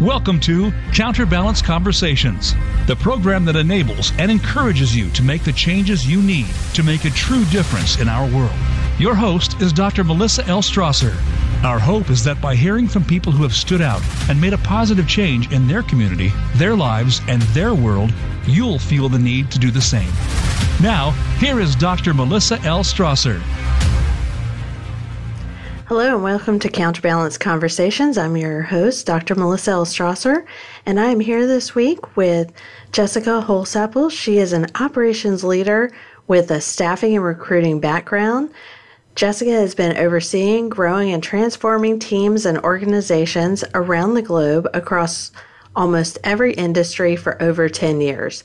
Welcome to Counterbalance Conversations, the program that enables and encourages you to make the changes you need to make a true difference in our world. Your host is Dr. Melissa L. Strasser. Our hope is that by hearing from people who have stood out and made a positive change in their community, their lives, and their world, you'll feel the need to do the same. Now, here is Dr. Melissa L. Strasser. Hello and welcome to Counterbalance Conversations. I'm your host, Dr. Melissa L. Strasser, and I am here this week with Jessica Holsapple. She is an operations leader with a staffing and recruiting background. Jessica has been overseeing, growing, and transforming teams and organizations around the globe across almost every industry for over 10 years.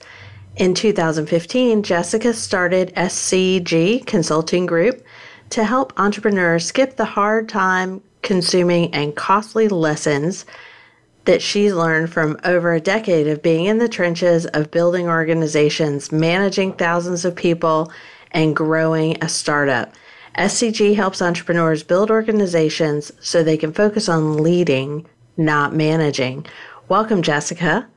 In 2015, Jessica started SCG Consulting Group to help entrepreneurs skip the hard time consuming and costly lessons that she's learned from over a decade of being in the trenches of building organizations, managing thousands of people, and growing a startup. SCG helps entrepreneurs build organizations so they can focus on leading, not managing. Welcome, Jessica.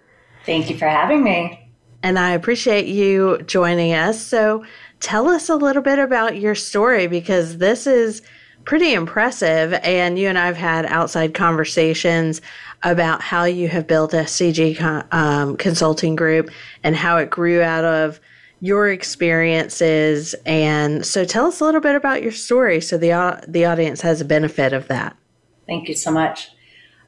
Thank you for having me. And I appreciate you joining us. So, tell us a little bit about your story because this is pretty impressive. And you and I have had outside conversations about how you have built SCG um, consulting group and how it grew out of your experiences. And so tell us a little bit about your story so the, uh, the audience has a benefit of that. Thank you so much.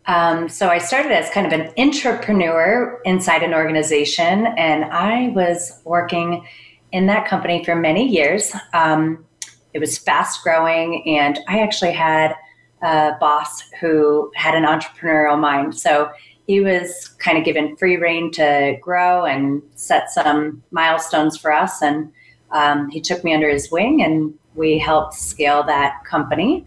Um, so I started as kind of an entrepreneur inside an organization, and I was working in that company for many years. Um, it was fast growing, and I actually had a boss who had an entrepreneurial mind. So he was kind of given free rein to grow and set some milestones for us. And um, he took me under his wing, and we helped scale that company.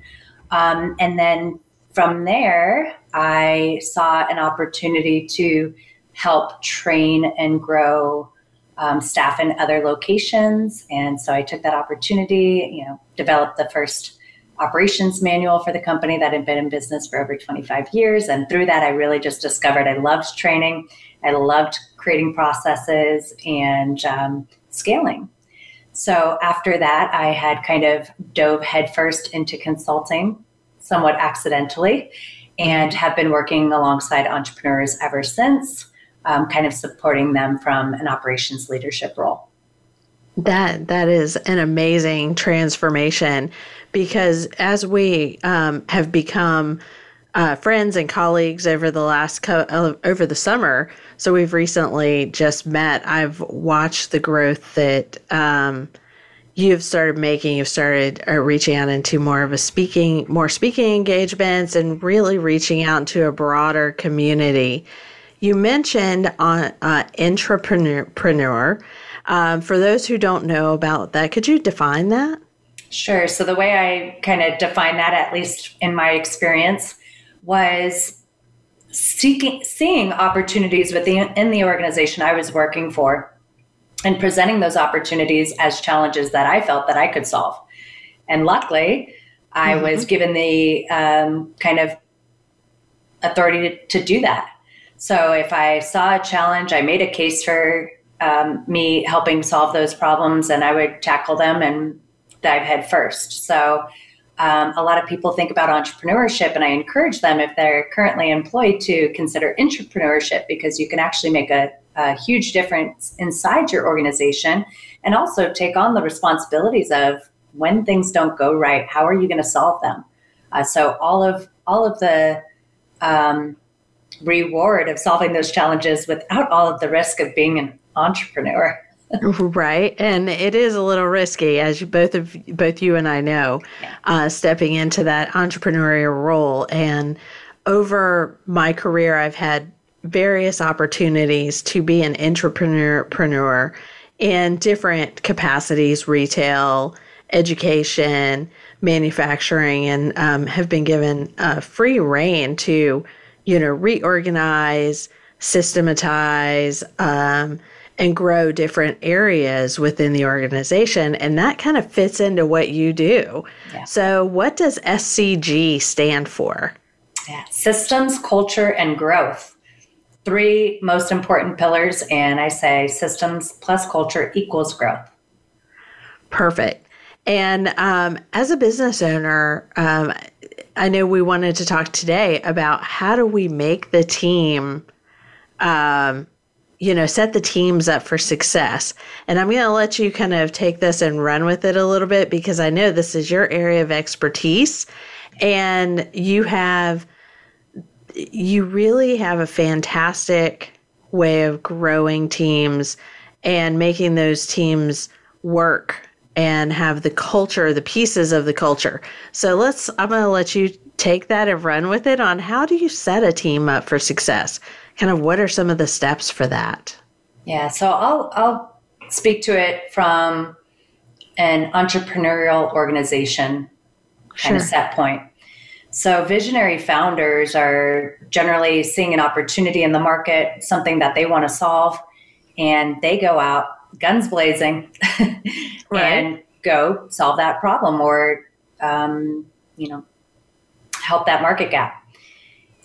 Um, and then from there, I saw an opportunity to help train and grow um, staff in other locations. And so I took that opportunity, you know, developed the first operations manual for the company that had been in business for over 25 years. And through that, I really just discovered I loved training, I loved creating processes and um, scaling. So after that, I had kind of dove headfirst into consulting somewhat accidentally and have been working alongside entrepreneurs ever since um, kind of supporting them from an operations leadership role. That that is an amazing transformation because as we um, have become uh, friends and colleagues over the last co- uh, over the summer, so we've recently just met. I've watched the growth that um, you've started making. You've started uh, reaching out into more of a speaking, more speaking engagements, and really reaching out into a broader community. You mentioned on uh, entrepreneur. Um, for those who don't know about that, could you define that? Sure. So the way I kind of define that, at least in my experience, was seeking seeing opportunities within in the organization I was working for and presenting those opportunities as challenges that I felt that I could solve. And luckily, I mm-hmm. was given the um, kind of authority to, to do that. So if I saw a challenge, I made a case for um, me helping solve those problems, and I would tackle them and dive head first. So um, a lot of people think about entrepreneurship, and I encourage them if they're currently employed to consider entrepreneurship because you can actually make a, a huge difference inside your organization and also take on the responsibilities of when things don't go right, how are you going to solve them? Uh, so all of all of the um, reward of solving those challenges without all of the risk of being an entrepreneur. right, and it is a little risky, as you, both of both you and I know, uh, stepping into that entrepreneurial role. And over my career, I've had various opportunities to be an entrepreneur in different capacities: retail, education, manufacturing, and um, have been given uh, free rein to you know, reorganize, systematize, um, and grow different areas within the organization. And that kind of fits into what you do. Yeah. So, what does SCG stand for? Yeah. Systems, culture, and growth. three most important pillars, and I say systems plus culture equals growth. Perfect. And um, as a business owner, um, I know we wanted to talk today about how do we make the team, um, you know, set the teams up for success. And I'm going to let you kind of take this and run with it a little bit because I know this is your area of expertise and you have, you really have a fantastic way of growing teams and making those teams work and have the culture, the pieces of the culture. So let's, I'm going to let you take that and run with it on how do you set a team up for success? Kind of what are some of the steps for that? Yeah, so I'll, I'll speak to it from an entrepreneurial organization kind sure. of set point. So, visionary founders are generally seeing an opportunity in the market, something that they want to solve, and they go out guns blazing right. and go solve that problem or um, you know help that market gap.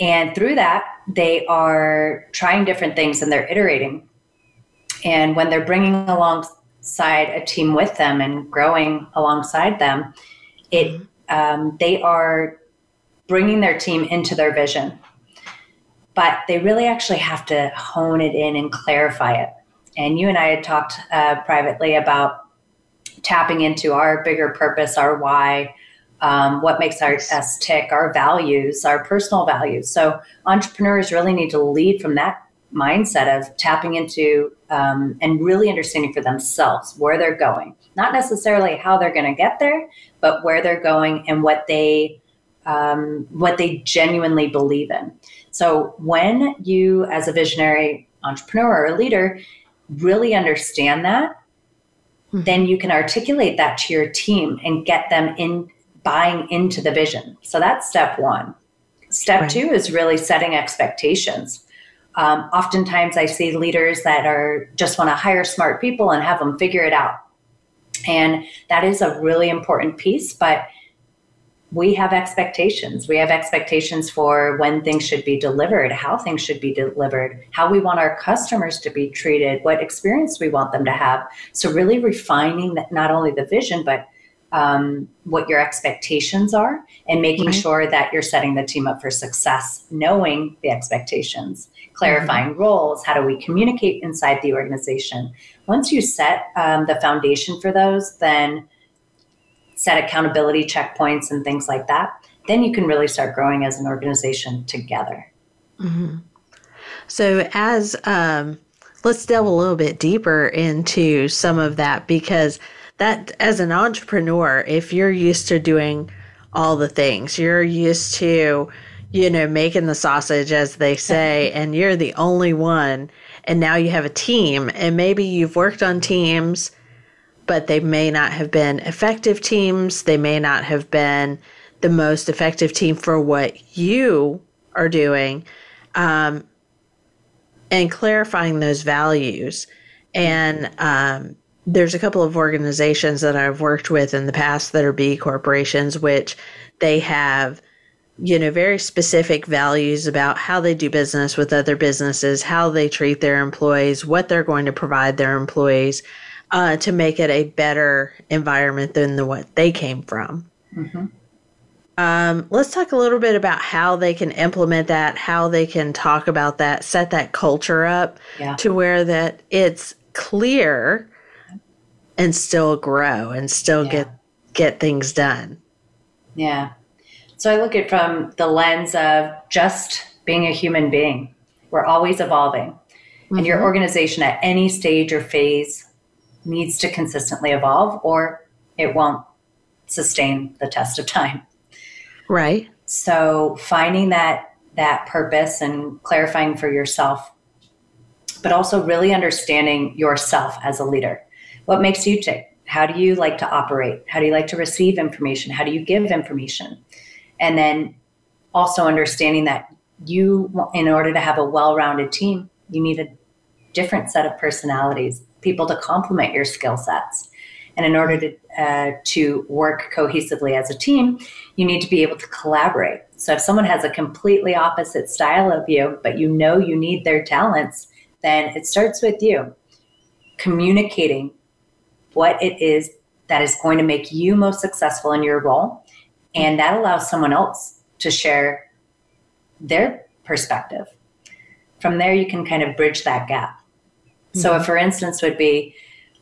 And through that they are trying different things and they're iterating. And when they're bringing alongside a team with them and growing alongside them it um, they are bringing their team into their vision. But they really actually have to hone it in and clarify it and you and I had talked uh, privately about tapping into our bigger purpose, our why, um, what makes our, us tick, our values, our personal values. So entrepreneurs really need to lead from that mindset of tapping into um, and really understanding for themselves where they're going, not necessarily how they're going to get there, but where they're going and what they um, what they genuinely believe in. So when you, as a visionary entrepreneur or a leader, really understand that, mm-hmm. then you can articulate that to your team and get them in buying into the vision. So that's step one. Step right. two is really setting expectations. Um, oftentimes, I see leaders that are just want to hire smart people and have them figure it out, and that is a really important piece. But we have expectations. We have expectations for when things should be delivered, how things should be delivered, how we want our customers to be treated, what experience we want them to have. So, really refining that not only the vision, but um, what your expectations are and making right. sure that you're setting the team up for success, knowing the expectations, clarifying mm-hmm. roles, how do we communicate inside the organization. Once you set um, the foundation for those, then set accountability checkpoints and things like that, then you can really start growing as an organization together. Mm-hmm. So, as um, let's delve a little bit deeper into some of that because that, as an entrepreneur, if you're used to doing all the things, you're used to, you know, making the sausage, as they say, and you're the only one, and now you have a team, and maybe you've worked on teams but they may not have been effective teams. They may not have been the most effective team for what you are doing. Um, and clarifying those values. And um, there's a couple of organizations that I've worked with in the past that are B corporations, which they have, you know, very specific values about how they do business with other businesses, how they treat their employees, what they're going to provide their employees uh, to make it a better environment than the what they came from. Mm-hmm. Um, let's talk a little bit about how they can implement that, how they can talk about that, set that culture up yeah. to where that it's clear and still grow and still yeah. get get things done. Yeah. So I look at from the lens of just being a human being. We're always evolving. Mm-hmm. And your mm-hmm. organization at any stage or phase needs to consistently evolve or it won't sustain the test of time. Right. So finding that that purpose and clarifying for yourself but also really understanding yourself as a leader. What makes you tick? How do you like to operate? How do you like to receive information? How do you give information? And then also understanding that you in order to have a well-rounded team, you need a different set of personalities people to complement your skill sets. And in order to, uh, to work cohesively as a team, you need to be able to collaborate. So if someone has a completely opposite style of you, but you know you need their talents, then it starts with you communicating what it is that is going to make you most successful in your role. And that allows someone else to share their perspective. From there, you can kind of bridge that gap. Mm-hmm. So, for instance, would be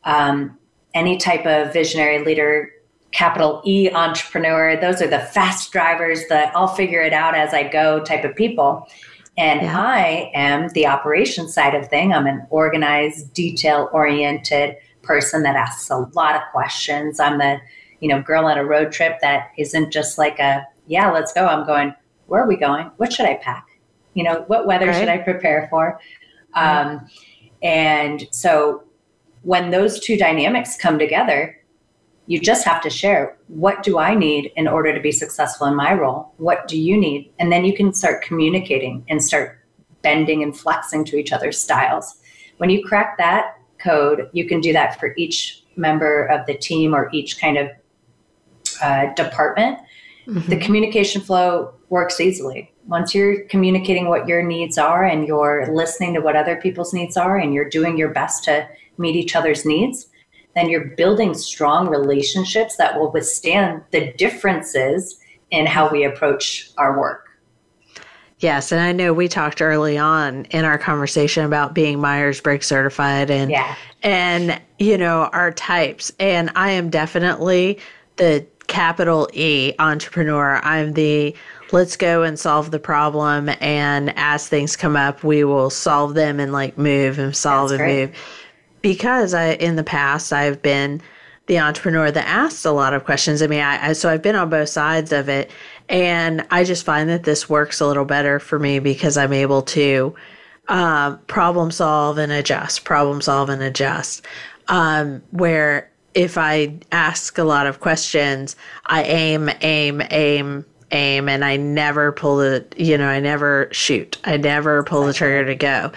um, any type of visionary leader, capital E entrepreneur. Those are the fast drivers, the I'll figure it out as I go type of people. And yeah. I am the operation side of thing. I'm an organized, detail oriented person that asks a lot of questions. I'm the, you know, girl on a road trip that isn't just like a, yeah, let's go. I'm going, where are we going? What should I pack? You know, what weather right. should I prepare for? Um, and so when those two dynamics come together, you just have to share what do I need in order to be successful in my role? What do you need? And then you can start communicating and start bending and flexing to each other's styles. When you crack that code, you can do that for each member of the team or each kind of uh, department. Mm-hmm. The communication flow works easily. Once you're communicating what your needs are and you're listening to what other people's needs are and you're doing your best to meet each other's needs, then you're building strong relationships that will withstand the differences in how we approach our work. Yes, and I know we talked early on in our conversation about being Myers Briggs certified and yeah. and you know our types and I am definitely the capital E entrepreneur. I'm the let's go and solve the problem and as things come up we will solve them and like move and solve That's and great. move because I in the past I've been the entrepreneur that asks a lot of questions. I mean, I, I, so I've been on both sides of it, and I just find that this works a little better for me because I'm able to um, problem solve and adjust, problem solve and adjust. Um, where if I ask a lot of questions, I aim, aim, aim, aim, and I never pull the, you know, I never shoot, I never pull the trigger to go.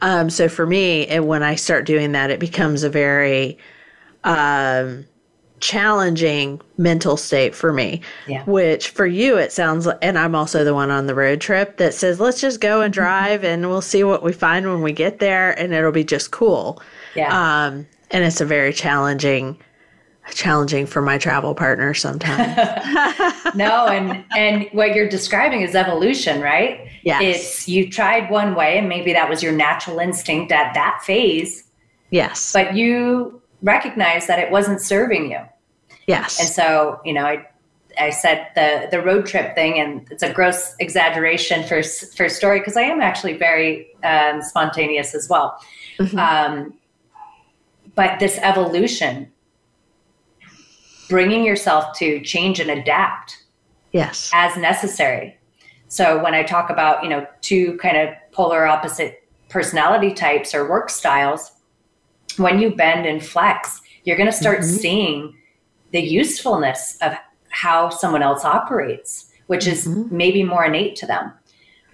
Um, so for me, and when I start doing that, it becomes a very um, challenging mental state for me. Yeah. Which for you, it sounds like, and I'm also the one on the road trip that says, let's just go and mm-hmm. drive and we'll see what we find when we get there and it'll be just cool. Yeah. Um, and it's a very challenging challenging for my travel partner sometimes. no, and and what you're describing is evolution, right? Yes. It's you tried one way and maybe that was your natural instinct at that phase. Yes. But you recognize that it wasn't serving you. Yes. And so, you know, I I said the the road trip thing, and it's a gross exaggeration for for story because I am actually very um, spontaneous as well. Mm-hmm. Um, but this evolution bringing yourself to change and adapt yes as necessary so when i talk about you know two kind of polar opposite personality types or work styles when you bend and flex you're going to start mm-hmm. seeing the usefulness of how someone else operates which is mm-hmm. maybe more innate to them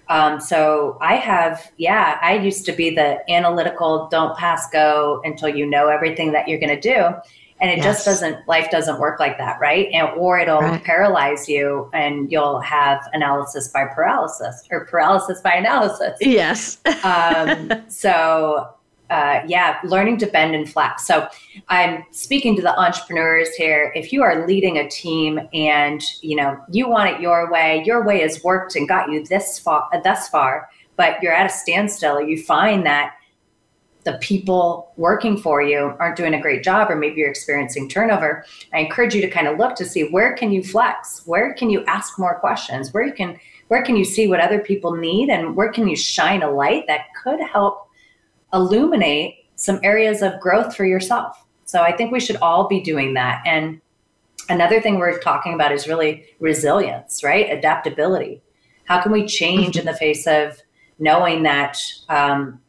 um, so i have yeah i used to be the analytical don't pass go until you know everything that you're going to do and it yes. just doesn't life doesn't work like that right? And or it'll right. paralyze you and you'll have analysis by paralysis or paralysis by analysis. Yes. Um, so uh, yeah learning to bend and flex so i'm speaking to the entrepreneurs here. If you are leading a team and you know you want it your way your way has worked and got you this far thus far but you're at a standstill you find that the people working for you aren't doing a great job or maybe you're experiencing turnover i encourage you to kind of look to see where can you flex? Where can you ask more questions? Where you can where can you see what other people need? And where can you shine a light that could help illuminate some areas of growth for yourself? So i think we should all be doing that. And another thing we're talking about is really resilience right? Adaptability. How can we change in the face of knowing that um,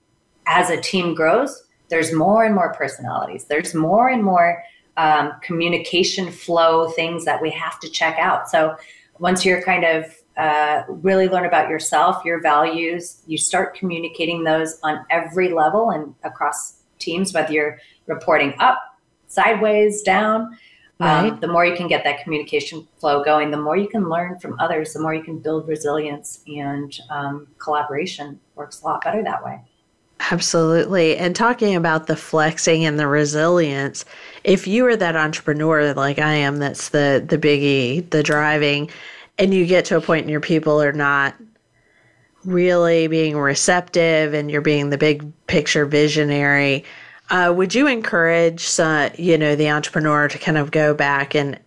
as a team grows, there's more and more personalities. There's more and more um, communication flow things that we have to check out. So once you're kind of uh, really learn about yourself, your values, you start communicating those on every level and across teams, whether you're reporting up, sideways, down. Um, the more you can get that communication flow going, the more you can learn from others, the more you can build resilience and um, collaboration works a lot better that way. Absolutely. And talking about the flexing and the resilience, if you are that entrepreneur like I am, that's the the biggie, the driving, and you get to a point and your people are not really being receptive and you're being the big picture visionary, uh, would you encourage some, you know, the entrepreneur to kind of go back and,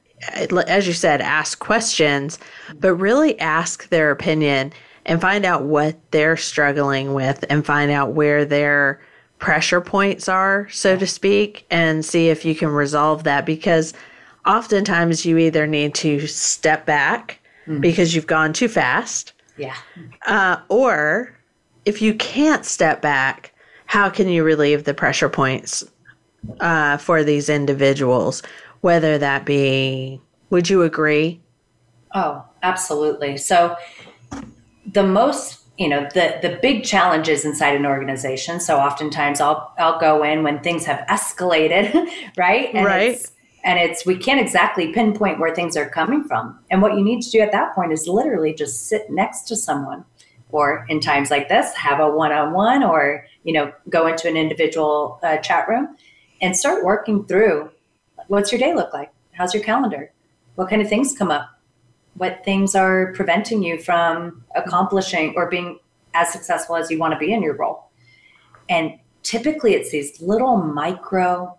as you said, ask questions, but really ask their opinion and find out what they're struggling with and find out where their pressure points are, so to speak, and see if you can resolve that because oftentimes you either need to step back mm. because you've gone too fast. Yeah. Uh, or if you can't step back, how can you relieve the pressure points uh, for these individuals? Whether that be, would you agree? Oh, absolutely. So the most you know the the big challenges inside an organization. So oftentimes i'll i'll go in when things have escalated right? And right. it's, and it's we can't exactly pinpoint where things are coming from. And what you need to do at that point is literally just sit next to someone or in times like this have a one-on-one or you know go into an individual uh, chat room and start working through what's your day look like? How's your calendar? What kind of things come up what things are preventing you from accomplishing or being as successful as you want to be in your role. And typically it's these little micro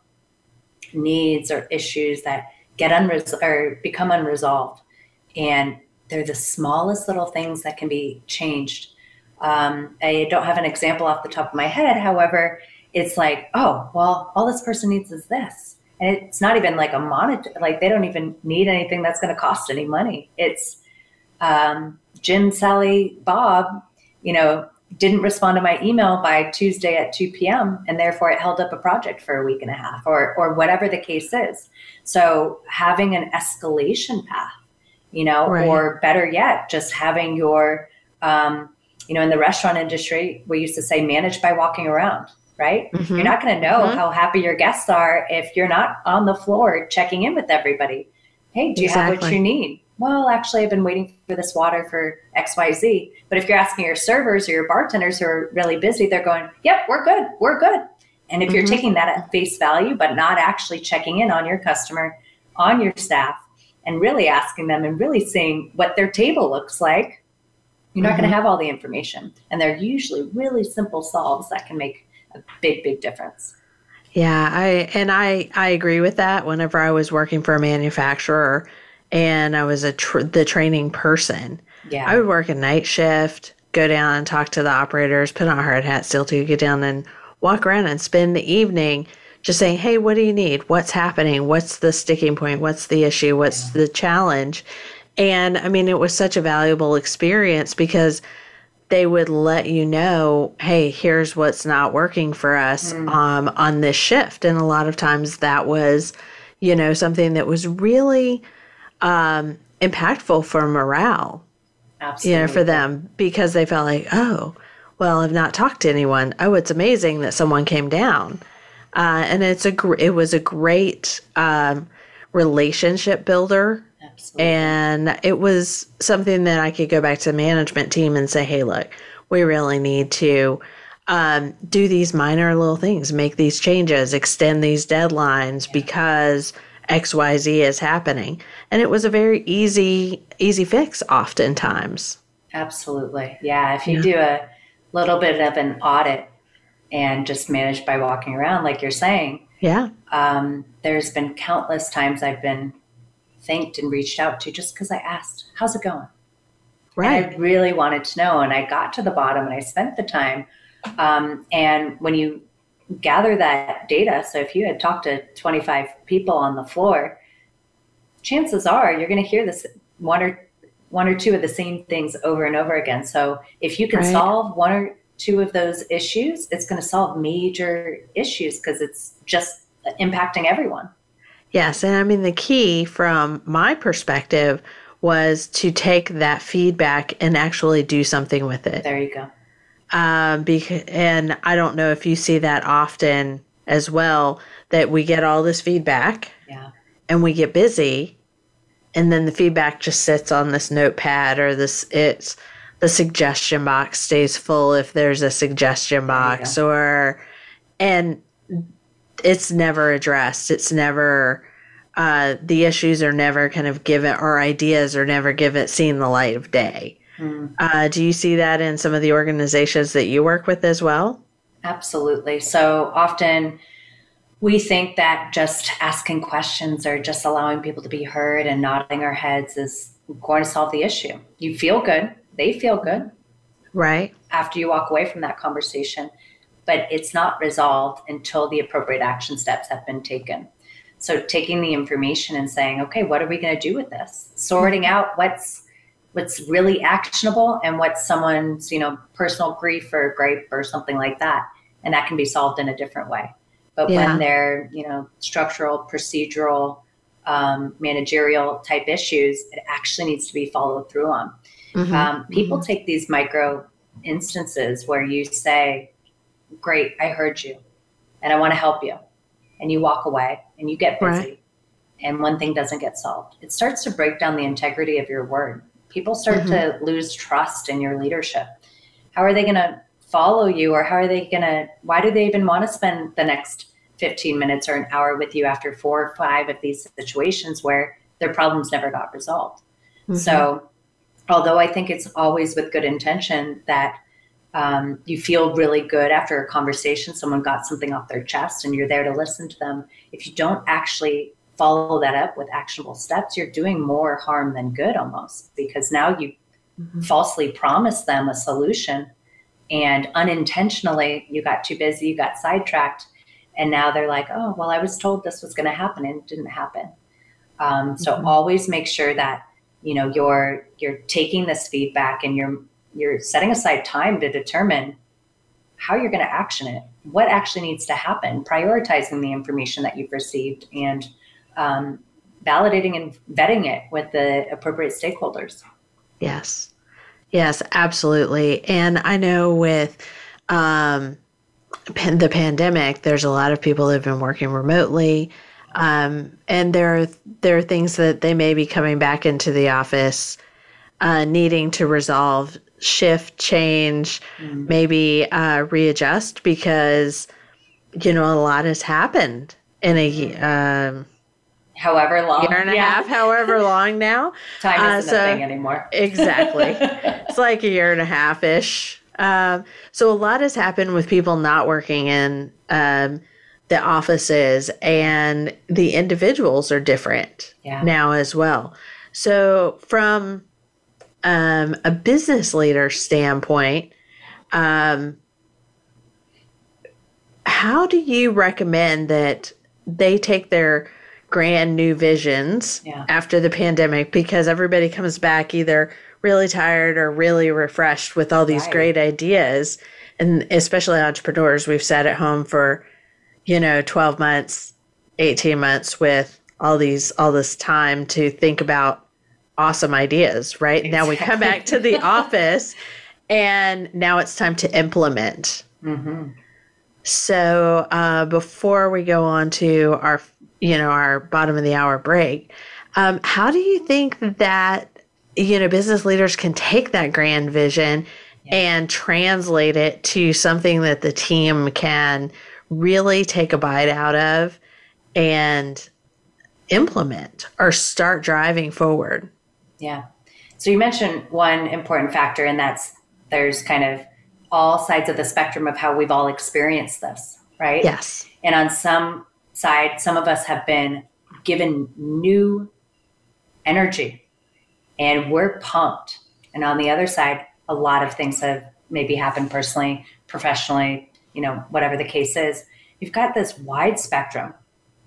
needs or issues that get unresolved or become unresolved. And they're the smallest little things that can be changed. Um, I don't have an example off the top of my head. However, it's like, oh, well, all this person needs is this and it's not even like a monitor like they don't even need anything that's going to cost any money. It's um, jim sally bob you know didn't respond to my email by tuesday at 2 p.m and therefore it held up a project for a week and a half or or whatever the case is. So having an escalation path you know right. or better yet just having your um, you know in the restaurant industry we used to say manage by walking around right? Mm-hmm. You're not going to know mm-hmm. how happy your guests are if you're not on the floor checking in with everybody. Hey, do you exactly. have what you need? Well, actually, I've been waiting for this water for XYZ. But if you're asking your servers or your bartenders who are really busy, they're going, yep, we're good, we're good. And if mm-hmm. you're taking that at face value, but not actually checking in on your customer, on your staff, and really asking them and really seeing what their table looks like, you're not going to mm-hmm. have all the information. And they're usually really simple solves that can make a big, big difference. Yeah, I and I I agree with that. Whenever I was working for a manufacturer and I was a tr- the training person, yeah, I would work a night shift, go down and talk to the operators, put on a hard hat, still to get down and walk around and spend the evening just saying, "Hey, what do you need? What's happening? What's the sticking point? What's the issue? What's the challenge?" And I mean, it was such a valuable experience because they would let you know, hey, here's what's not working for us mm. um, on this shift. And a lot of times that was, you know, something that was really um, impactful for morale. Absolutely. You know, for them because they felt like, oh, well, I've not talked to anyone. Oh, it's amazing that someone came down. Uh, and it's a gr- it was a great um, relationship builder Absolutely. And it was something that I could go back to the management team and say, hey, look, we really need to um, do these minor little things, make these changes, extend these deadlines yeah. because XYZ is happening. And it was a very easy, easy fix oftentimes. Absolutely. Yeah. If you yeah. do a little bit of an audit and just manage by walking around, like you're saying. Yeah. Um, there's been countless times I've been thanked and reached out to just because I asked, how's it going? Right. And I really wanted to know. And I got to the bottom and I spent the time. Um, and when you gather that data, so if you had talked to 25 people on the floor, chances are you're going to hear this one or one or two of the same things over and over again. So if you can right. solve one or two of those issues, it's going to solve major issues because it's just impacting everyone. Yes. And I mean, the key from my perspective was to take that feedback and actually do something with it. There you go. Um, because, and I don't know if you see that often as well, that we get all this feedback. Yeah. and we get busy and then the feedback just sits on this notepad or this it's the suggestion box stays full if there's a suggestion box or and it's never addressed it's never uh, the issues are never kind of given or ideas are never given seen the light of day mm. uh, do you see that in some of the organizations that you work with as well absolutely so often we think that just asking questions or just allowing people to be heard and nodding our heads is going to solve the issue. You feel good, they feel good. Right. After you walk away from that conversation, but it's not resolved until the appropriate action steps have been taken. So taking the information and saying, okay, what are we going to do with this? Sorting mm-hmm. out what's what's really actionable and what's someone's, you know, personal grief or gripe or something like that. And that can be solved in a different way. But yeah. when they're, you know, structural, procedural, um, managerial type issues, it actually needs to be followed through on. Mm-hmm. Um, people mm-hmm. take these micro instances where you say, Great, I heard you, and I want to help you. And you walk away and you get busy, right. and one thing doesn't get solved. It starts to break down the integrity of your word. People start mm-hmm. to lose trust in your leadership. How are they going to follow you or how are they going to why do they even want to spend the next 15 minutes or an hour with you after four or five of these situations where their problems never got resolved mm-hmm. so although i think it's always with good intention that um, you feel really good after a conversation someone got something off their chest and you're there to listen to them if you don't actually follow that up with actionable steps you're doing more harm than good almost because now you mm-hmm. falsely promise them a solution and unintentionally you got too busy you got sidetracked and now they're like oh well i was told this was going to happen and it didn't happen um, so mm-hmm. always make sure that you know you're you're taking this feedback and you're you're setting aside time to determine how you're going to action it what actually needs to happen prioritizing the information that you've received and um, validating and vetting it with the appropriate stakeholders yes Yes, absolutely. And I know with um, the pandemic, there's a lot of people that have been working remotely. Um, and there are, there are things that they may be coming back into the office uh, needing to resolve, shift, change, mm-hmm. maybe uh, readjust because, you know, a lot has happened in a. Um, however long year and a yeah. half however long now time uh, isn't uh, so, a thing anymore exactly it's like a year and a half ish um, so a lot has happened with people not working in um, the offices and the individuals are different yeah. now as well so from um, a business leader standpoint um, how do you recommend that they take their grand new visions yeah. after the pandemic because everybody comes back either really tired or really refreshed with all these right. great ideas. And especially entrepreneurs, we've sat at home for, you know, 12 months, 18 months with all these, all this time to think about awesome ideas, right? Exactly. Now we come back to the office and now it's time to implement. Mm-hmm. So uh, before we go on to our you know, our bottom of the hour break. Um, how do you think that, you know, business leaders can take that grand vision and translate it to something that the team can really take a bite out of and implement or start driving forward? Yeah. So you mentioned one important factor, and that's there's kind of all sides of the spectrum of how we've all experienced this, right? Yes. And on some side, some of us have been given new energy and we're pumped. And on the other side, a lot of things have maybe happened personally, professionally, you know, whatever the case is. You've got this wide spectrum.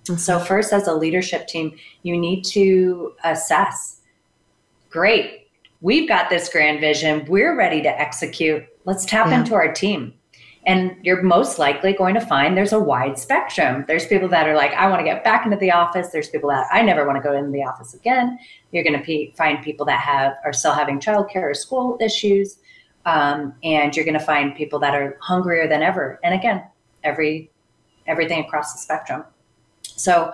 Mm-hmm. So, first, as a leadership team, you need to assess great, we've got this grand vision, we're ready to execute. Let's tap yeah. into our team. And you're most likely going to find there's a wide spectrum. There's people that are like, I want to get back into the office. There's people that I never want to go into the office again. You're going to find people that have are still having childcare or school issues, um, and you're going to find people that are hungrier than ever. And again, every everything across the spectrum. So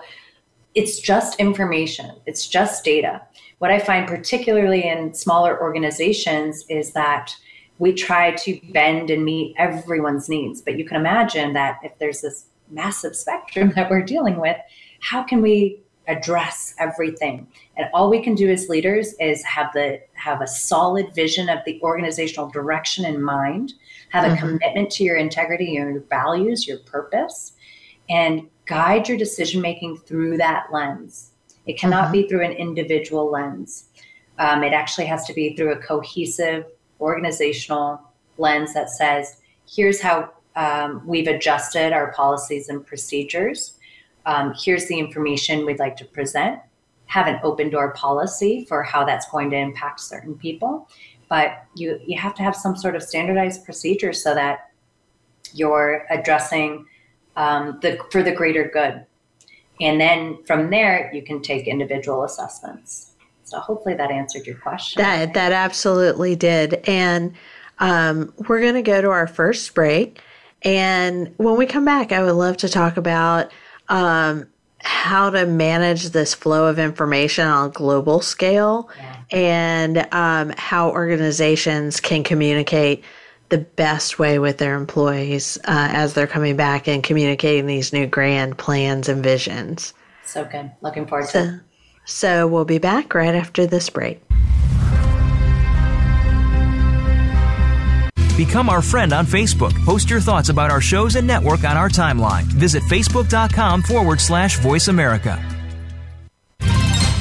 it's just information, it's just data. What I find particularly in smaller organizations is that we try to bend and meet everyone's needs. But you can imagine that if there's this massive spectrum that we're dealing with, how can we address everything? And all we can do as leaders is have the have a solid vision of the organizational direction in mind, have a mm-hmm. commitment to your integrity, your values, your purpose, and guide your decision making through that lens. It cannot mm-hmm. be through an individual lens. Um, it actually has to be through a cohesive organizational lens that says, here's how um, we've adjusted our policies and procedures. Um, here's the information we'd like to present. Have an open door policy for how that's going to impact certain people. But you, you have to have some sort of standardized procedure so that you're addressing um, the for the greater good. And then from there, you can take individual assessments. So hopefully that answered your question. That that absolutely did. And um, we're going to go to our first break. And when we come back, I would love to talk about um, how to manage this flow of information on a global scale yeah. and um, how organizations can communicate the best way with their employees uh, as they're coming back and communicating these new grand plans and visions. So good. Looking forward so, to it. So we'll be back right after this break. Become our friend on Facebook. Post your thoughts about our shows and network on our timeline. Visit facebook.com forward slash voice America.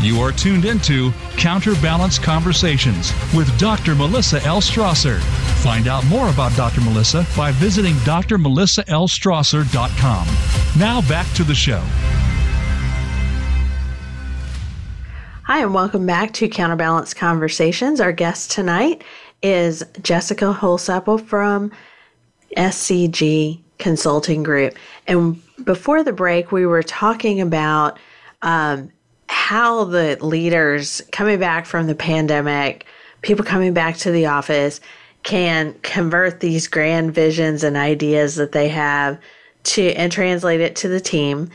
You are tuned into Counterbalance Conversations with Dr. Melissa L. Strasser. Find out more about Dr. Melissa by visiting drmelissallstrasser.com. Now back to the show. Hi, and welcome back to Counterbalance Conversations. Our guest tonight is Jessica Holsapple from SCG Consulting Group. And before the break, we were talking about um, how the leaders coming back from the pandemic, people coming back to the office, can convert these grand visions and ideas that they have to and translate it to the team.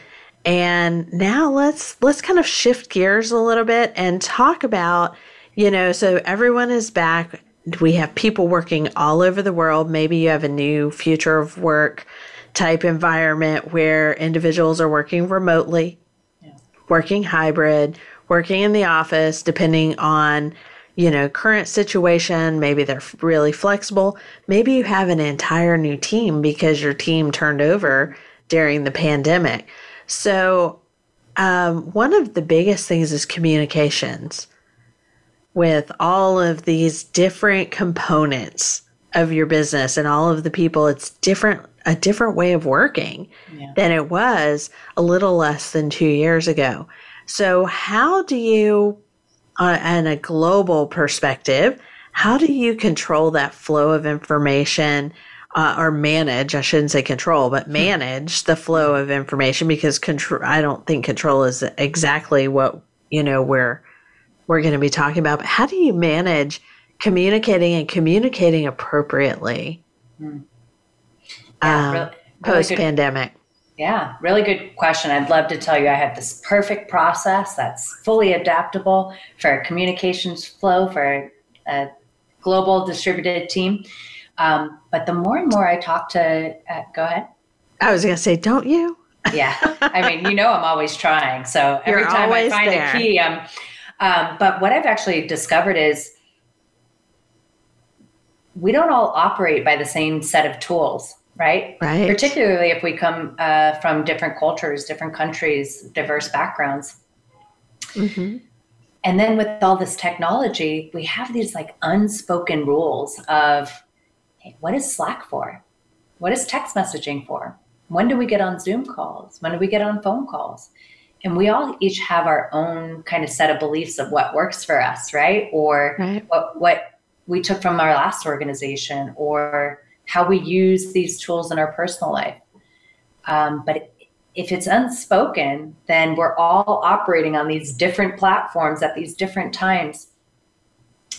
And now let's let's kind of shift gears a little bit and talk about, you know, so everyone is back. We have people working all over the world. Maybe you have a new future of work type environment where individuals are working remotely working hybrid, working in the office, depending on, you know, current situation. Maybe they're really flexible. Maybe you have an entire new team because your team turned over during the pandemic. So, um, one of the biggest things is communications with all of these different components of your business and all of the people, it's different, a different way of working yeah. than it was a little less than two years ago. So, how do you, uh, in a global perspective, how do you control that flow of information? Uh, or manage, I shouldn't say control, but hmm. manage the flow of information because control, I don't think control is exactly what, you know, we're, we're going to be talking about. But how do you manage communicating and communicating appropriately hmm. Yeah, um, really, really post pandemic? Yeah, really good question. I'd love to tell you I have this perfect process that's fully adaptable for a communications flow for a global distributed team. Um, but the more and more I talk to, uh, go ahead. I was going to say, don't you? yeah. I mean, you know, I'm always trying. So every You're time I find there. a key, I'm, um, but what I've actually discovered is we don't all operate by the same set of tools, right? Right. Particularly if we come uh, from different cultures, different countries, diverse backgrounds. Mm-hmm. And then with all this technology, we have these like unspoken rules of hey, what is Slack for? What is text messaging for? When do we get on Zoom calls? When do we get on phone calls? And we all each have our own kind of set of beliefs of what works for us, right? Or right. what what we took from our last organization or how we use these tools in our personal life. Um, but if it's unspoken, then we're all operating on these different platforms at these different times.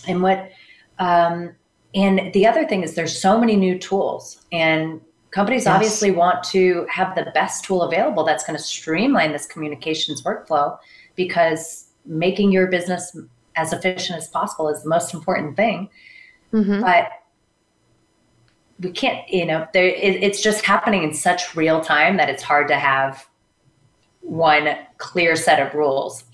And what, um, and the other thing is there's so many new tools and companies yes. obviously want to have the best tool available that's going to streamline this communications workflow because making your business as efficient as possible is the most important thing. Mm-hmm. But we can't, you know, there, it, it's just happening in such real time that it's hard to have one clear set of rules.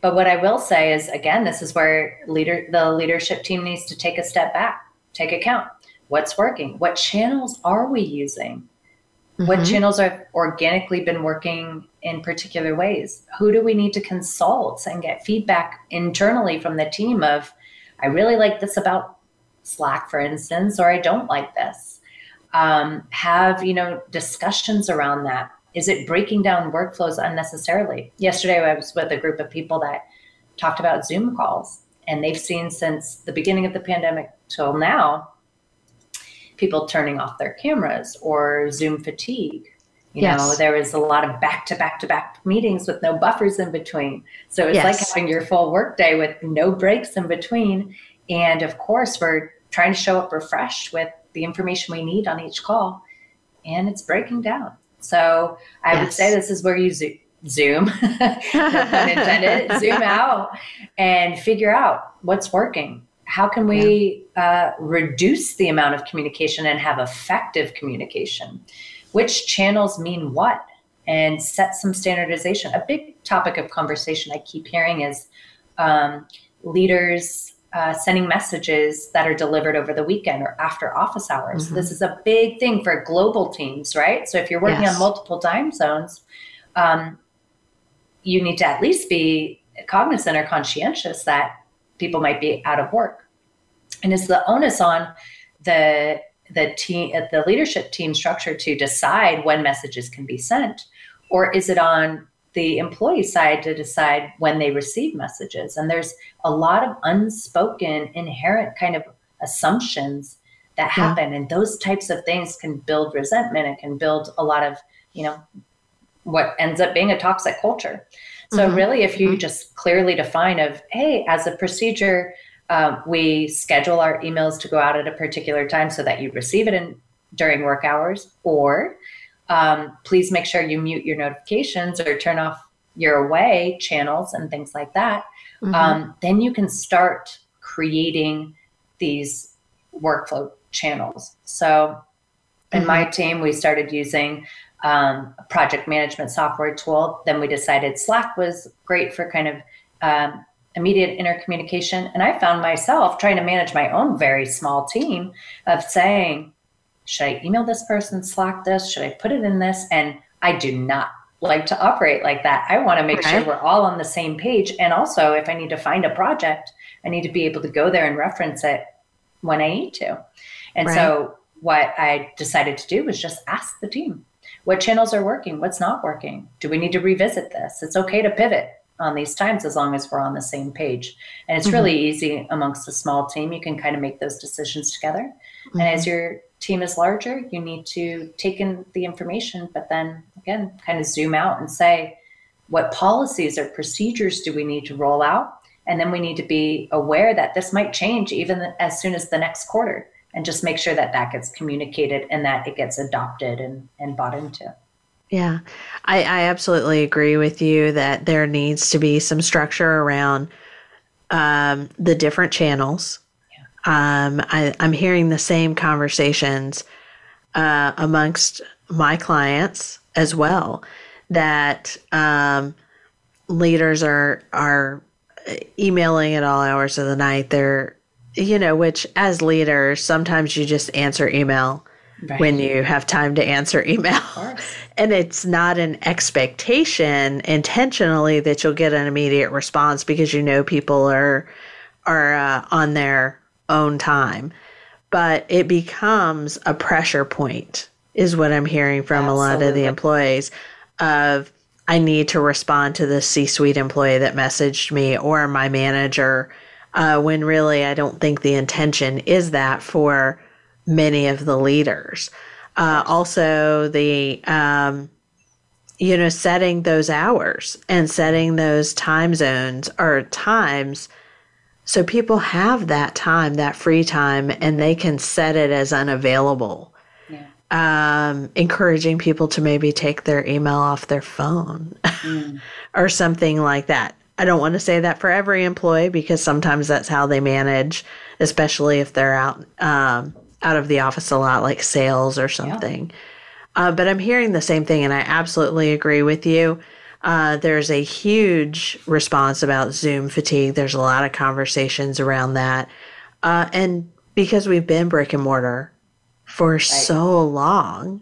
But what I will say is, again, this is where leader the leadership team needs to take a step back, take account. What's working? What channels are we using? Mm-hmm. What channels have organically been working in particular ways? Who do we need to consult and get feedback internally from the team of, I really like this about Slack, for instance, or I don't like this. Um, have you know discussions around that. Is it breaking down workflows unnecessarily? Yesterday, I was with a group of people that talked about Zoom calls, and they've seen since the beginning of the pandemic till now people turning off their cameras or Zoom fatigue. You yes. know, there was a lot of back to back to back meetings with no buffers in between. So it's yes. like having your full workday with no breaks in between. And of course, we're trying to show up refreshed with the information we need on each call, and it's breaking down. So I yes. would say this is where you zoom, zoom intended, zoom out and figure out what's working. How can we yeah. uh, reduce the amount of communication and have effective communication? Which channels mean what? And set some standardization. A big topic of conversation I keep hearing is um, leaders uh, sending messages that are delivered over the weekend or after office hours. Mm-hmm. This is a big thing for global teams, right? So if you're working yes. on multiple time zones, um, you need to at least be cognizant or conscientious that people might be out of work. And is the onus on the the team the leadership team structure to decide when messages can be sent, or is it on the employee side to decide when they receive messages. And there's a lot of unspoken, inherent kind of assumptions that happen. Yeah. And those types of things can build resentment and can build a lot of, you know, what ends up being a toxic culture. So mm-hmm. really, if you mm-hmm. just clearly define of, hey, as a procedure, um, we schedule our emails to go out at a particular time so that you receive it in during work hours, or um, please make sure you mute your notifications or turn off your away channels and things like that. Mm-hmm. Um, then you can start creating these workflow channels. So in mm-hmm. my team, we started using um, a project management software tool. Then we decided Slack was great for kind of um, immediate intercommunication. And I found myself trying to manage my own very small team of saying, should I email this person, Slack this? Should I put it in this? And I do not like to operate like that. I want to make okay. sure we're all on the same page. And also, if I need to find a project, I need to be able to go there and reference it when I need to. And right. so what I decided to do was just ask the team what channels are working, what's not working. Do we need to revisit this? It's okay to pivot on these times as long as we're on the same page. And it's mm-hmm. really easy amongst a small team. You can kind of make those decisions together. Mm-hmm. And as mm-hmm. your team is larger, you need to take in the information, but then again, kind of zoom out and say, what policies or procedures do we need to roll out? And then we need to be aware that this might change even as soon as the next quarter and just make sure that that gets communicated and that it gets adopted and, and bought into. Yeah, I, I absolutely agree with you that there needs to be some structure around um, the different channels. Um, I, I'm hearing the same conversations uh, amongst my clients as well that um, leaders are are emailing at all hours of the night. They're you know, which as leaders, sometimes you just answer email right. when you have time to answer email. and it's not an expectation intentionally that you'll get an immediate response because you know people are are uh, on their own time. But it becomes a pressure point is what I'm hearing from Absolutely. a lot of the employees of I need to respond to the C-suite employee that messaged me or my manager uh, when really I don't think the intention is that for many of the leaders. Uh, also, the um, you know setting those hours and setting those time zones or times so people have that time, that free time, and they can set it as unavailable. Yeah. Um, encouraging people to maybe take their email off their phone mm. or something like that. I don't want to say that for every employee because sometimes that's how they manage, especially if they're out um, out of the office a lot, like sales or something. Yeah. Uh, but I'm hearing the same thing, and I absolutely agree with you. Uh, there's a huge response about Zoom fatigue. There's a lot of conversations around that, uh, and because we've been brick and mortar for right. so long,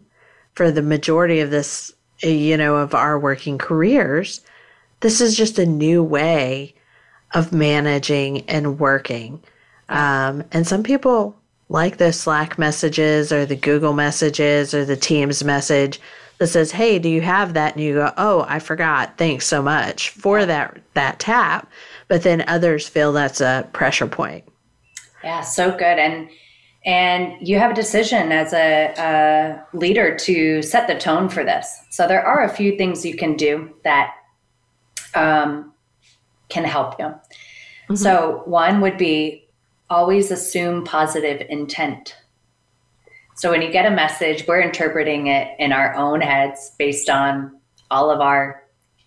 for the majority of this, you know, of our working careers this is just a new way of managing and working. Um, and some people like the Slack messages or the Google messages or the Teams message that says, "Hey, do you have that?" And you go, "Oh, I forgot. Thanks so much for that that tap." But then others feel that's a pressure point. Yeah, so good. And and you have a decision as a, a leader to set the tone for this. So there are a few things you can do that um, can help you. Mm-hmm. So, one would be always assume positive intent. So, when you get a message, we're interpreting it in our own heads based on all of our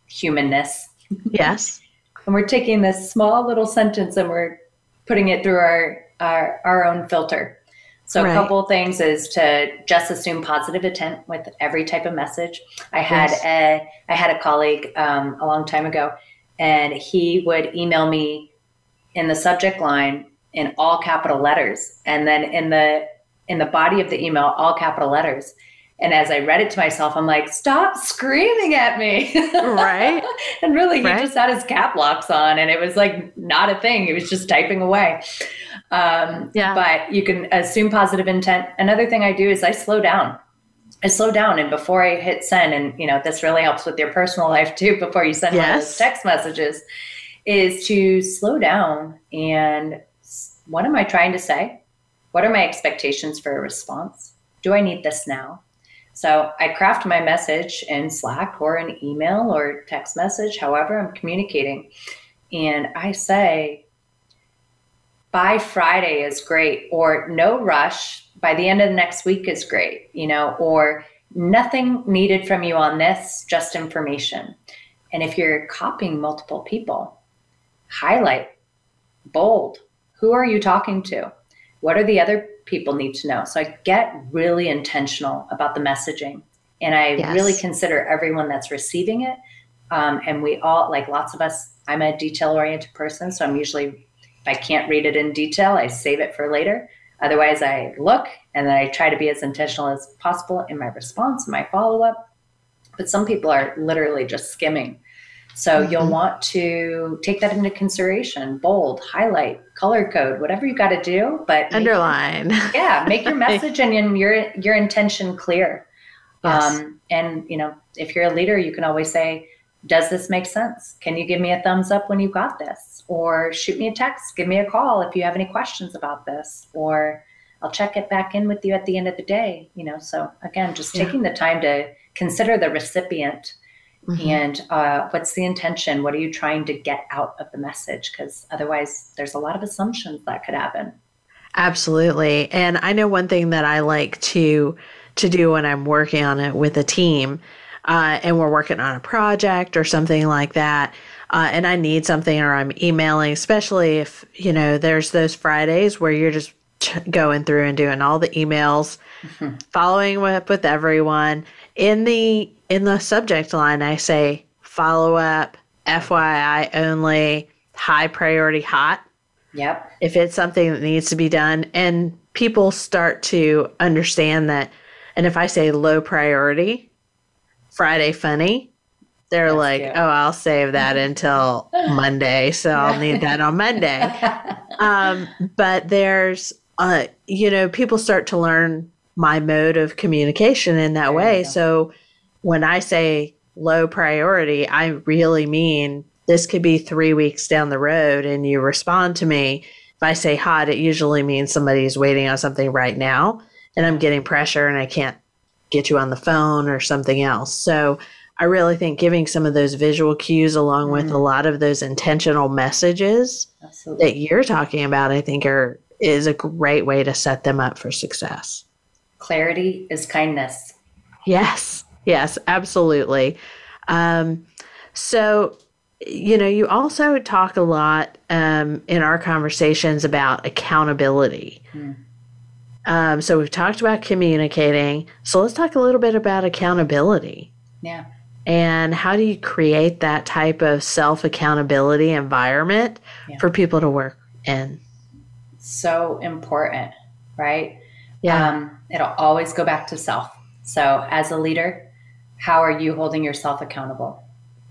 humanness. Yes. and we're taking this small little sentence and we're putting it through our, our, our own filter. So right. a couple things is to just assume positive intent with every type of message. I had yes. a I had a colleague um, a long time ago, and he would email me in the subject line in all capital letters, and then in the in the body of the email all capital letters. And as I read it to myself, I'm like, stop screaming at me. Right. and really, he right. just had his cap locks on and it was like not a thing. He was just typing away. Um, yeah. But you can assume positive intent. Another thing I do is I slow down. I slow down and before I hit send, and you know, this really helps with your personal life too, before you send yes. one of those text messages, is to slow down and what am I trying to say? What are my expectations for a response? Do I need this now? So I craft my message in Slack or an email or text message, however I'm communicating. And I say, by Friday is great, or no rush, by the end of the next week is great, you know, or nothing needed from you on this, just information. And if you're copying multiple people, highlight, bold, who are you talking to? What are the other people need to know? So I get really intentional about the messaging and I yes. really consider everyone that's receiving it. Um, and we all, like lots of us, I'm a detail oriented person. So I'm usually if I can't read it in detail, I save it for later. Otherwise, I look and then I try to be as intentional as possible in my response and my follow up. But some people are literally just skimming. So mm-hmm. you'll want to take that into consideration, bold, highlight, color code, whatever you got to do, but underline. Yeah, make your message and your your intention clear. Yes. Um, and you know, if you're a leader, you can always say, "Does this make sense? Can you give me a thumbs up when you got this?" Or shoot me a text, give me a call if you have any questions about this, or I'll check it back in with you at the end of the day. You know, so again, just yeah. taking the time to consider the recipient mm-hmm. and uh, what's the intention? What are you trying to get out of the message? Because otherwise, there's a lot of assumptions that could happen. Absolutely, and I know one thing that I like to to do when I'm working on it with a team, uh, and we're working on a project or something like that. Uh, and I need something, or I'm emailing, especially if you know there's those Fridays where you're just going through and doing all the emails, mm-hmm. following up with everyone. In the in the subject line, I say follow up, FYI only, high priority hot. Yep. If it's something that needs to be done, and people start to understand that, and if I say low priority, Friday funny, they're That's like, cute. oh, I'll save that until Monday. So I'll need that on Monday. um, but there's uh, you know, people start to learn my mode of communication in that there way. So when I say low priority, I really mean this could be three weeks down the road and you respond to me. If I say hot, it usually means somebody's waiting on something right now and I'm getting pressure and I can't get you on the phone or something else. So I really think giving some of those visual cues along mm with a mm-hmm. lot of those intentional messages Absolutely. that you're talking about, I think are is a great way to set them up for success. Clarity is kindness. Yes, yes, absolutely. Um, so, you know, you also talk a lot um, in our conversations about accountability. Hmm. Um, so, we've talked about communicating. So, let's talk a little bit about accountability. Yeah. And how do you create that type of self accountability environment yeah. for people to work in? so important, right? Yeah. Um, it'll always go back to self. So, as a leader, how are you holding yourself accountable?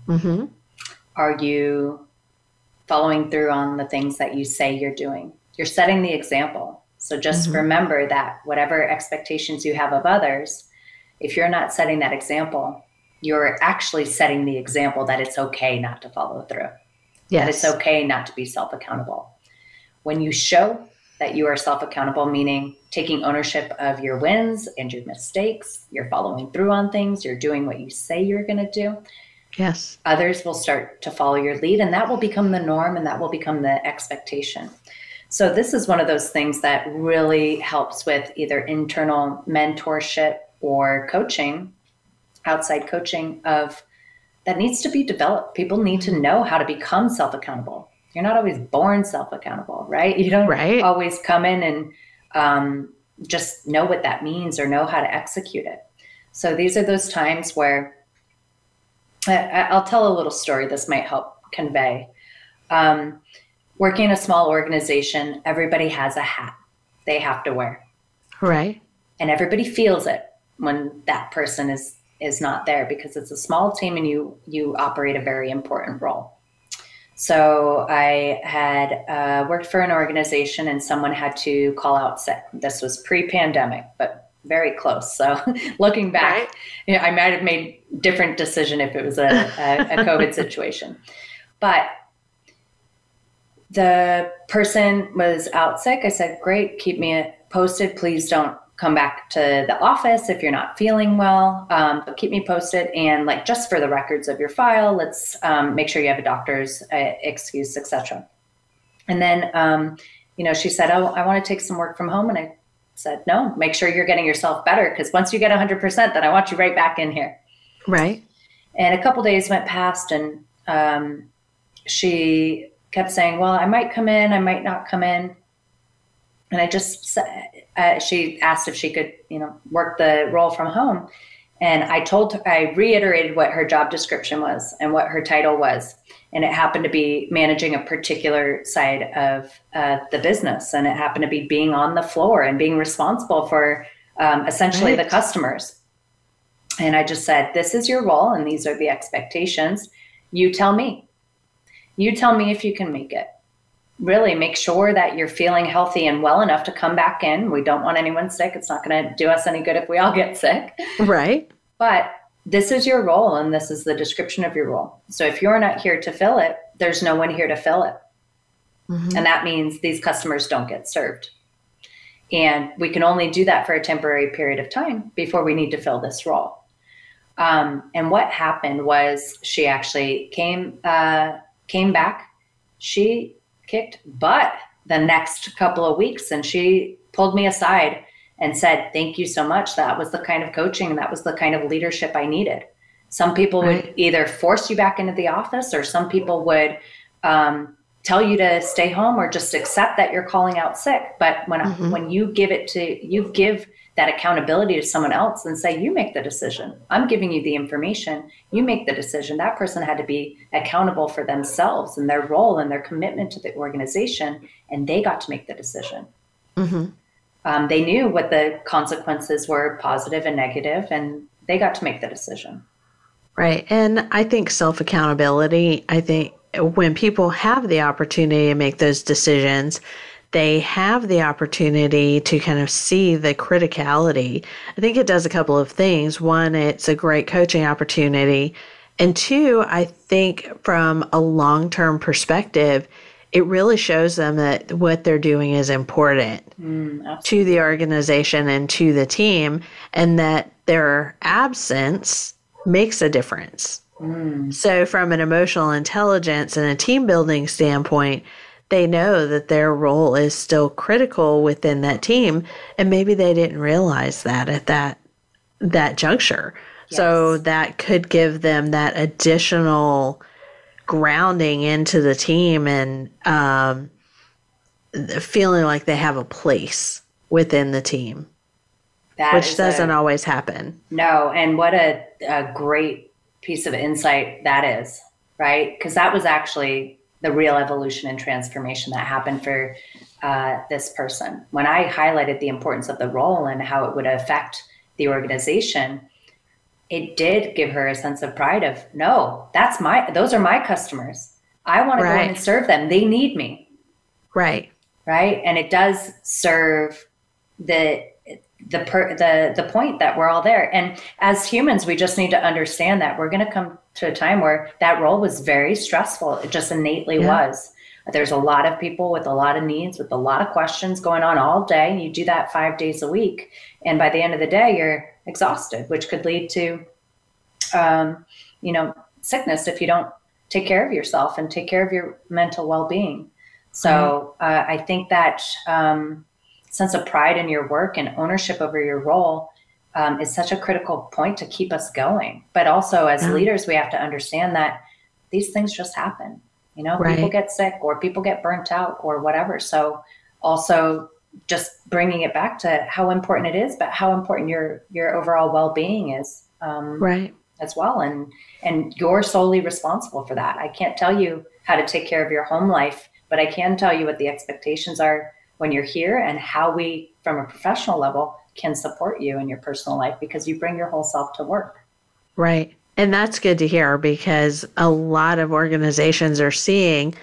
Mm-hmm. Are you following through on the things that you say you're doing? You're setting the example. So, just mm-hmm. remember that whatever expectations you have of others, if you're not setting that example, you're actually setting the example that it's okay not to follow through. Yes. That it's okay not to be self accountable. When you show that you are self accountable, meaning taking ownership of your wins and your mistakes, you're following through on things, you're doing what you say you're going to do. Yes. Others will start to follow your lead, and that will become the norm and that will become the expectation. So, this is one of those things that really helps with either internal mentorship or coaching, outside coaching of that needs to be developed. People need to know how to become self accountable you're not always born self accountable, right? You don't right. always come in and um, just know what that means or know how to execute it. So these are those times where I, will tell a little story. This might help convey. Um, working in a small organization, everybody has a hat they have to wear. Right. And everybody feels it when that person is is not there because it's a small team and you you operate a very important role. So I had uh, worked for an organization and someone had to call out sick. This was pre-pandemic, but very close. So looking back, right. you know, I might have made different decision if it was a, a, a COVID situation. But the person was out sick. I said, "Great, keep me posted. Please don't come back to the office if you're not feeling well. Um, but keep me posted. And like just for the records of your file let's um, make sure you have a doctor's uh, excuse etc and then um, you know she said oh i want to take some work from home. And i said no make sure you're getting yourself better because once you get 100% then i want you right back in here. Right. And a couple days went past and um, she kept saying well i might come in i might not come in. And I just uh, she asked if she could, you know, work the role from home, and I told her, I reiterated what her job description was and what her title was, and it happened to be managing a particular side of uh, the business, and it happened to be being on the floor and being responsible for um, essentially right. the customers. And I just said, "This is your role, and these are the expectations." You tell me. You tell me if you can make it. Really make sure that you're feeling healthy and well enough to come back in. We don't want anyone sick. It's not going to do us any good if we all get sick. Right. But this is your role and this is the description of your role. So if you're not here to fill it, there's no one here to fill it. Mm-hmm. And that means these customers don't get served. And we can only do that for a temporary period of time before we need to fill this role. Um, and what happened was she actually came uh, came back. She kicked butt the next couple of weeks, and she pulled me aside and said, Thank you so much. That was the kind of coaching, that was the kind of leadership I needed. Some people right. would either force you back into the office, or some people would um, tell you to stay home, or just accept that you're calling out sick. But when mm-hmm. when you give it to you give that accountability to someone else and say, You make the decision. I'm giving you the information. You make the decision. That person had to be accountable for themselves and their role and their commitment to the organization, and they got to make the decision. Mm-hmm um, they knew what the consequences were positive and negative and they got to make the decision right and i think self accountability i think when people have the opportunity to make those decisions they have the opportunity to kind of see the criticality i think it does a couple of things one it's a great coaching opportunity and two i think from a long-term perspective it really shows them that what they're doing is important mm, to the organization and to the team, and that their absence makes a difference. Mm. So, from an emotional intelligence and a team building standpoint, they know that their role is still critical within that team, and maybe they didn't realize that at that that juncture. Yes. So that could give them that additional grounding into the team and um, feeling like they have a place within the team, that which doesn't a, always happen. No, and what a, a great piece of insight that is, right? Because that was actually the real evolution and transformation that happened for uh, this person. When I highlighted the importance of the role and how it would affect the organization, it did give her a sense of pride of no that's my those are my customers. I want to go and serve them. They need me. Right. Right? And it does serve the the per, the the point that we're all there and as humans we just need to understand that we're going to come to a time where that role was very stressful it just innately yeah. was there's a lot of people with a lot of needs with a lot of questions going on all day you do that 5 days a week and by the end of the day you're exhausted, which could lead to, um, you know, sickness if you don't take care of yourself and take care of your mental well-being. So mm-hmm. uh, I think that um, sense of pride in your work and ownership over your role um, is such a critical point to keep us going. But also, as mm-hmm. leaders, we have to understand that these things just happen. You know, right. people get sick or people get burnt out or whatever. So also just bringing it back to how important it is, but how important your your overall well being is, um, right, as well. And and you're solely responsible for that. I can't tell you how to take care of your home life, but I can tell you what the expectations are when you're here and how we, from a professional level, can support you in your personal life because you bring your whole self to work. Right. And that's good to hear because a lot of organizations are seeing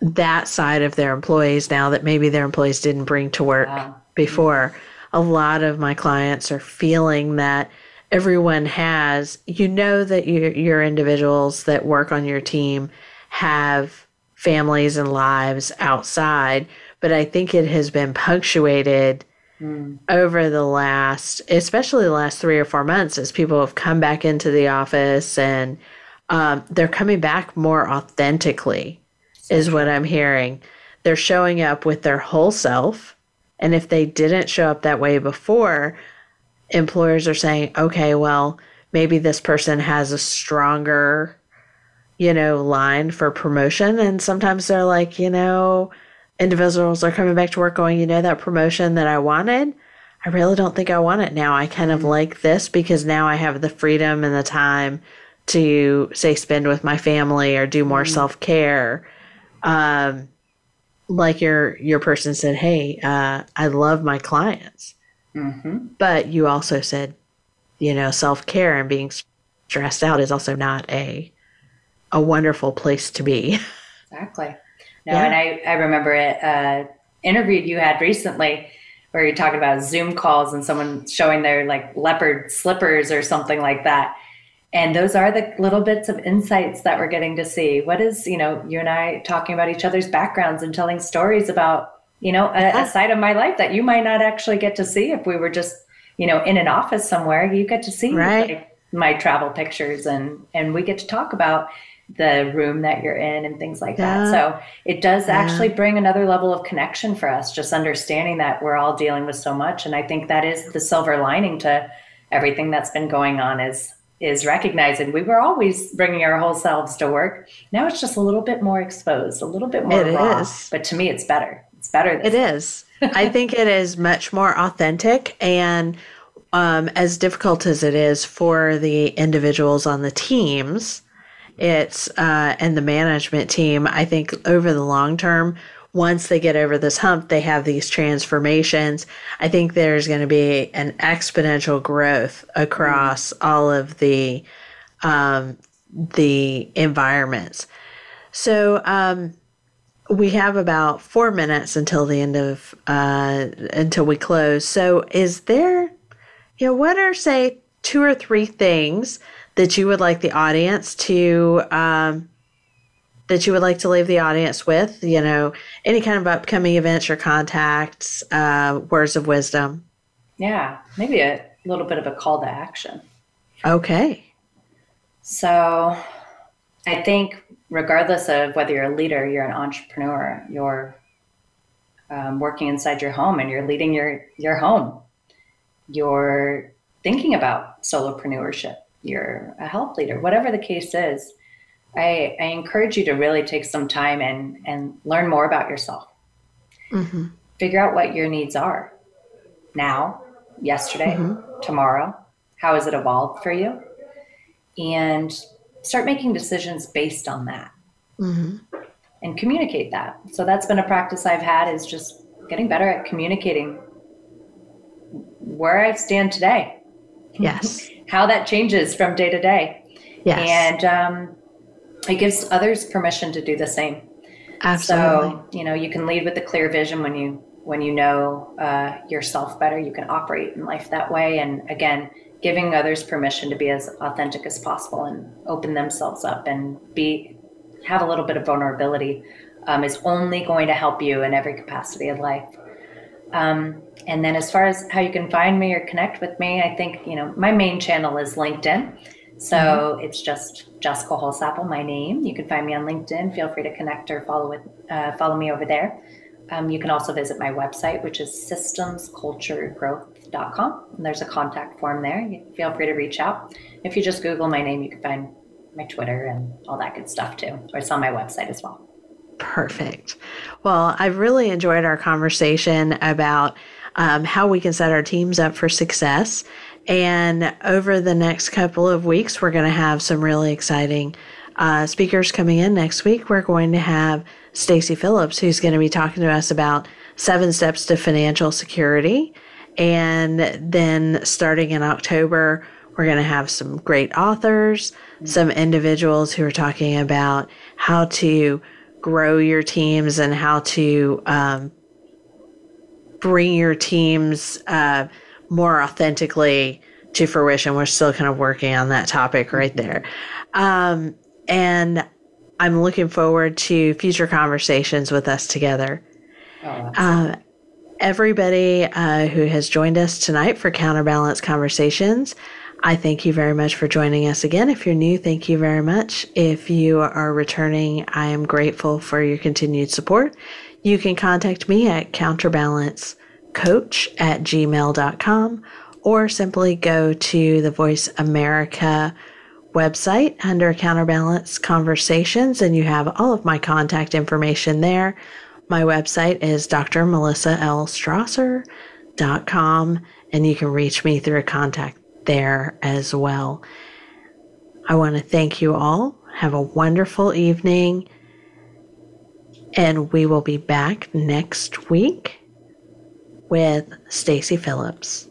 that side of their employees now that maybe their employees didn't bring to work wow. before. A lot of my clients are feeling that everyone has, you know, that your, your individuals that work on your team have families and lives outside, but I think it has been punctuated mm. over the last, especially the last three or four months, as people have come back into the office and um, they're coming back more authentically is what I'm hearing. They're showing up with their whole self. And if they didn't show up that way before, employers are saying, okay, well, maybe this person has a stronger, you know, line for promotion. And sometimes they're like, you know, individuals are coming back to work going, you know, that promotion that I wanted, I really don't think I want it now. I kind of mm-hmm. like this because now I have the freedom and the time to, say, spend with my family or do more mm-hmm. self care um, like your your person said, "Hey, uh, I love my clients," mm-hmm. but you also said, you know, self care and being stressed out is also not a a wonderful place to be. Exactly. No, yeah. and I, I remember it uh, interview you had recently where you're talking about Zoom calls and someone showing their like leopard slippers or something like that. And those are the little bits of insights that we're getting to see. What is, you know, you and I talking about each other's backgrounds and telling stories about, you know, a, a side of my life that you might not actually get to see if we were just, you know, in an office somewhere. You get to see right. like, my travel pictures and and we get to talk about the room that you're in and things like yeah. that. So it does yeah. actually bring another level of connection for us, just understanding that we're all dealing with so much. And I think that is the silver lining to everything that's been going on is is recognizing we were always bringing our whole selves to work. Now it's just a little bit more exposed, a little bit more it raw. Is. But to me, it's better. It's better. It is. I think it is much more authentic and um, as difficult as it is for the individuals on the teams it's uh, and the management team i think over the long term once they get over this hump they have these transformations. I think there's going to be an exponential growth across all of the um, the environments. So um, we have about four minutes until the end of uh, until we close. So is there you know what are say two or three things that you would like the audience to um, that you would like to leave the audience with you know any kind of upcoming events or contacts uh, words of wisdom? Yeah maybe a little bit of a call to action. Okay. So i think regardless of whether you're a leader you're an entrepreneur you're um, working inside your home and you're leading your your home you're thinking about solopreneurship you're a health leader, whatever the case is, I, I encourage you to really take some time and, and learn more about yourself. Mm-hmm. Figure out what your needs are now, yesterday, mm-hmm. tomorrow. How has it evolved for you? And start making decisions based on that mm-hmm. and communicate that. So that's been a practice I've had is just getting better at communicating where I stand today. Yes. how that changes from day to day. Yes. And um, it gives others permission to do the same. Absolutely. So, you know, you can lead with a clear vision when you when you know uh, yourself better. You can operate in life that way. And again, giving others permission to be as authentic as possible and open themselves up and be have a little bit of vulnerability um, is only going to help you in every capacity of life. Um, and then as far as how you can find me or connect with me, I think, you know, my main channel is LinkedIn. So mm-hmm. it's just Jessica Holsapple, my name. You can find me on LinkedIn. Feel free to connect or follow with uh, follow me over there. Um, you can also visit my website, which is systemsculturegrowth.com. And there's a contact form there. You feel free to reach out. If you just Google my name, you can find my Twitter and all that good stuff too. Or it's on my website as well. Perfect. Well, I've really enjoyed our conversation about um, how we can set our teams up for success. And over the next couple of weeks, we're going to have some really exciting uh, speakers coming in next week. We're going to have Stacy Phillips, who's going to be talking to us about seven steps to financial security. And then starting in October, we're going to have some great authors, some individuals who are talking about how to grow your teams and how to um, bring your teams uh, more authentically to fruition. We're still kind of working on that topic right there. Um, and I'm looking forward to future conversations with us together. Oh, uh, everybody uh, who has joined us tonight for Counterbalance Conversations, I thank you very much for joining us again. If you're new, thank you very much. If you are returning, I am grateful for your continued support. You can contact me at counterbalancecoach at gmail.com or simply go to the Voice America website under Counterbalance Conversations and you have all of my contact information there. My website is drmelissaelstrasser.com and you can reach me through a contact there as well. I want to thank you all. Have a wonderful evening. And we will be back next week with Stacy Phillips.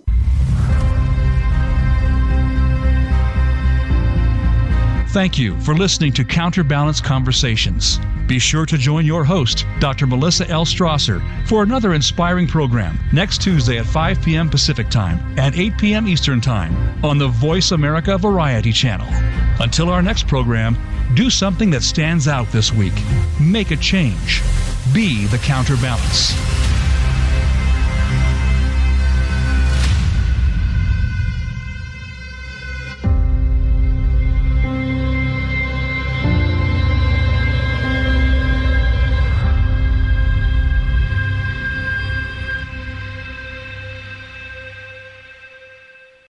Thank you for listening to Counterbalance Conversations. Be sure to join your host, Dr. Melissa L. Strasser, for another inspiring program next Tuesday at 5 p.m. Pacific Time and 8 p.m. Eastern Time on the Voice America Variety Channel. Until our next program, do something that stands out this week. Make a change. Be the counterbalance.